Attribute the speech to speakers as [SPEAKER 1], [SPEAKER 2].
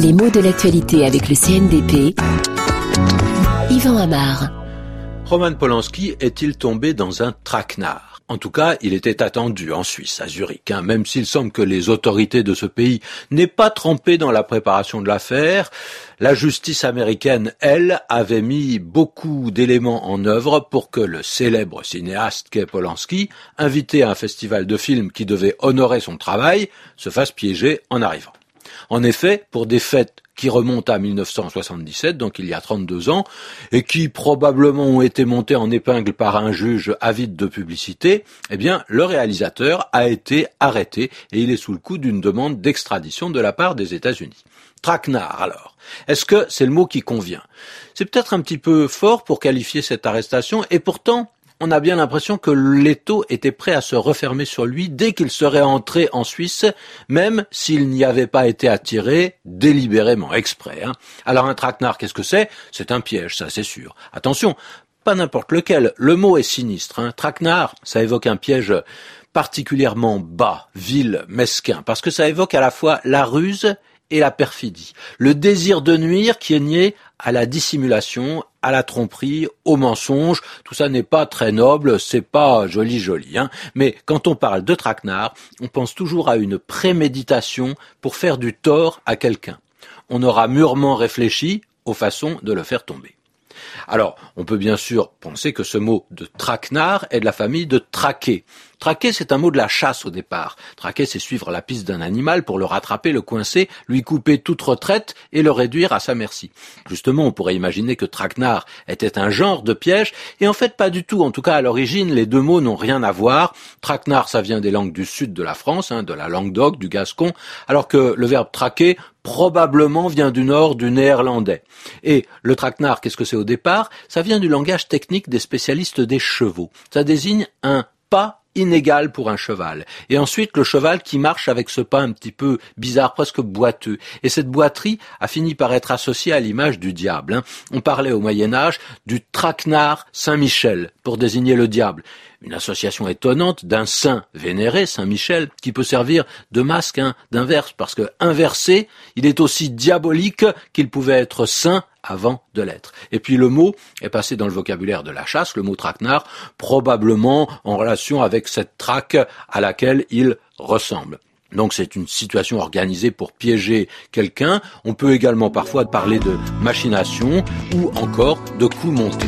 [SPEAKER 1] Les mots de l'actualité avec le CNDP. Yvan Amar.
[SPEAKER 2] Roman Polanski est-il tombé dans un traquenard? En tout cas, il était attendu en Suisse, à Zurich, hein, même s'il semble que les autorités de ce pays n'aient pas trempé dans la préparation de l'affaire. La justice américaine, elle, avait mis beaucoup d'éléments en œuvre pour que le célèbre cinéaste qu'est Polanski, invité à un festival de films qui devait honorer son travail, se fasse piéger en arrivant. En effet, pour des fêtes qui remontent à 1977, donc il y a 32 ans, et qui probablement ont été montées en épingle par un juge avide de publicité, eh bien, le réalisateur a été arrêté et il est sous le coup d'une demande d'extradition de la part des États-Unis. Traquenard, alors. Est-ce que c'est le mot qui convient? C'est peut-être un petit peu fort pour qualifier cette arrestation, et pourtant, on a bien l'impression que l'étau était prêt à se refermer sur lui dès qu'il serait entré en Suisse, même s'il n'y avait pas été attiré délibérément, exprès. Hein. Alors un traquenard, qu'est-ce que c'est? C'est un piège, ça c'est sûr. Attention, pas n'importe lequel. Le mot est sinistre. Hein. Traquenard, ça évoque un piège particulièrement bas, vil, mesquin, parce que ça évoque à la fois la ruse et la perfidie. Le désir de nuire qui est nié à la dissimulation, à la tromperie, au mensonge. Tout ça n'est pas très noble, c'est pas joli joli. Hein. Mais quand on parle de traquenard, on pense toujours à une préméditation pour faire du tort à quelqu'un. On aura mûrement réfléchi aux façons de le faire tomber. Alors, on peut bien sûr penser que ce mot de traquenard est de la famille de traquer. Traquer, c'est un mot de la chasse au départ. Traquer, c'est suivre la piste d'un animal pour le rattraper, le coincer, lui couper toute retraite et le réduire à sa merci. Justement, on pourrait imaginer que traquenard était un genre de piège, et en fait pas du tout. En tout cas, à l'origine, les deux mots n'ont rien à voir. Traquenard, ça vient des langues du sud de la France, hein, de la langue d'oc, du gascon, alors que le verbe traquer probablement vient du nord du néerlandais. Et le traquenard, qu'est-ce que c'est au départ? Ça vient du langage technique des spécialistes des chevaux. Ça désigne un pas inégal pour un cheval. Et ensuite, le cheval qui marche avec ce pas un petit peu bizarre, presque boiteux. Et cette boiterie a fini par être associée à l'image du diable. Hein. On parlait au Moyen Âge du traquenard Saint-Michel pour désigner le diable. Une association étonnante d'un saint vénéré, Saint Michel, qui peut servir de masque hein, d'inverse, parce que inversé, il est aussi diabolique qu'il pouvait être saint avant de l'être. Et puis le mot est passé dans le vocabulaire de la chasse, le mot traquenard, probablement en relation avec cette traque à laquelle il ressemble. Donc c'est une situation organisée pour piéger quelqu'un. On peut également parfois parler de machination ou encore de coup monté.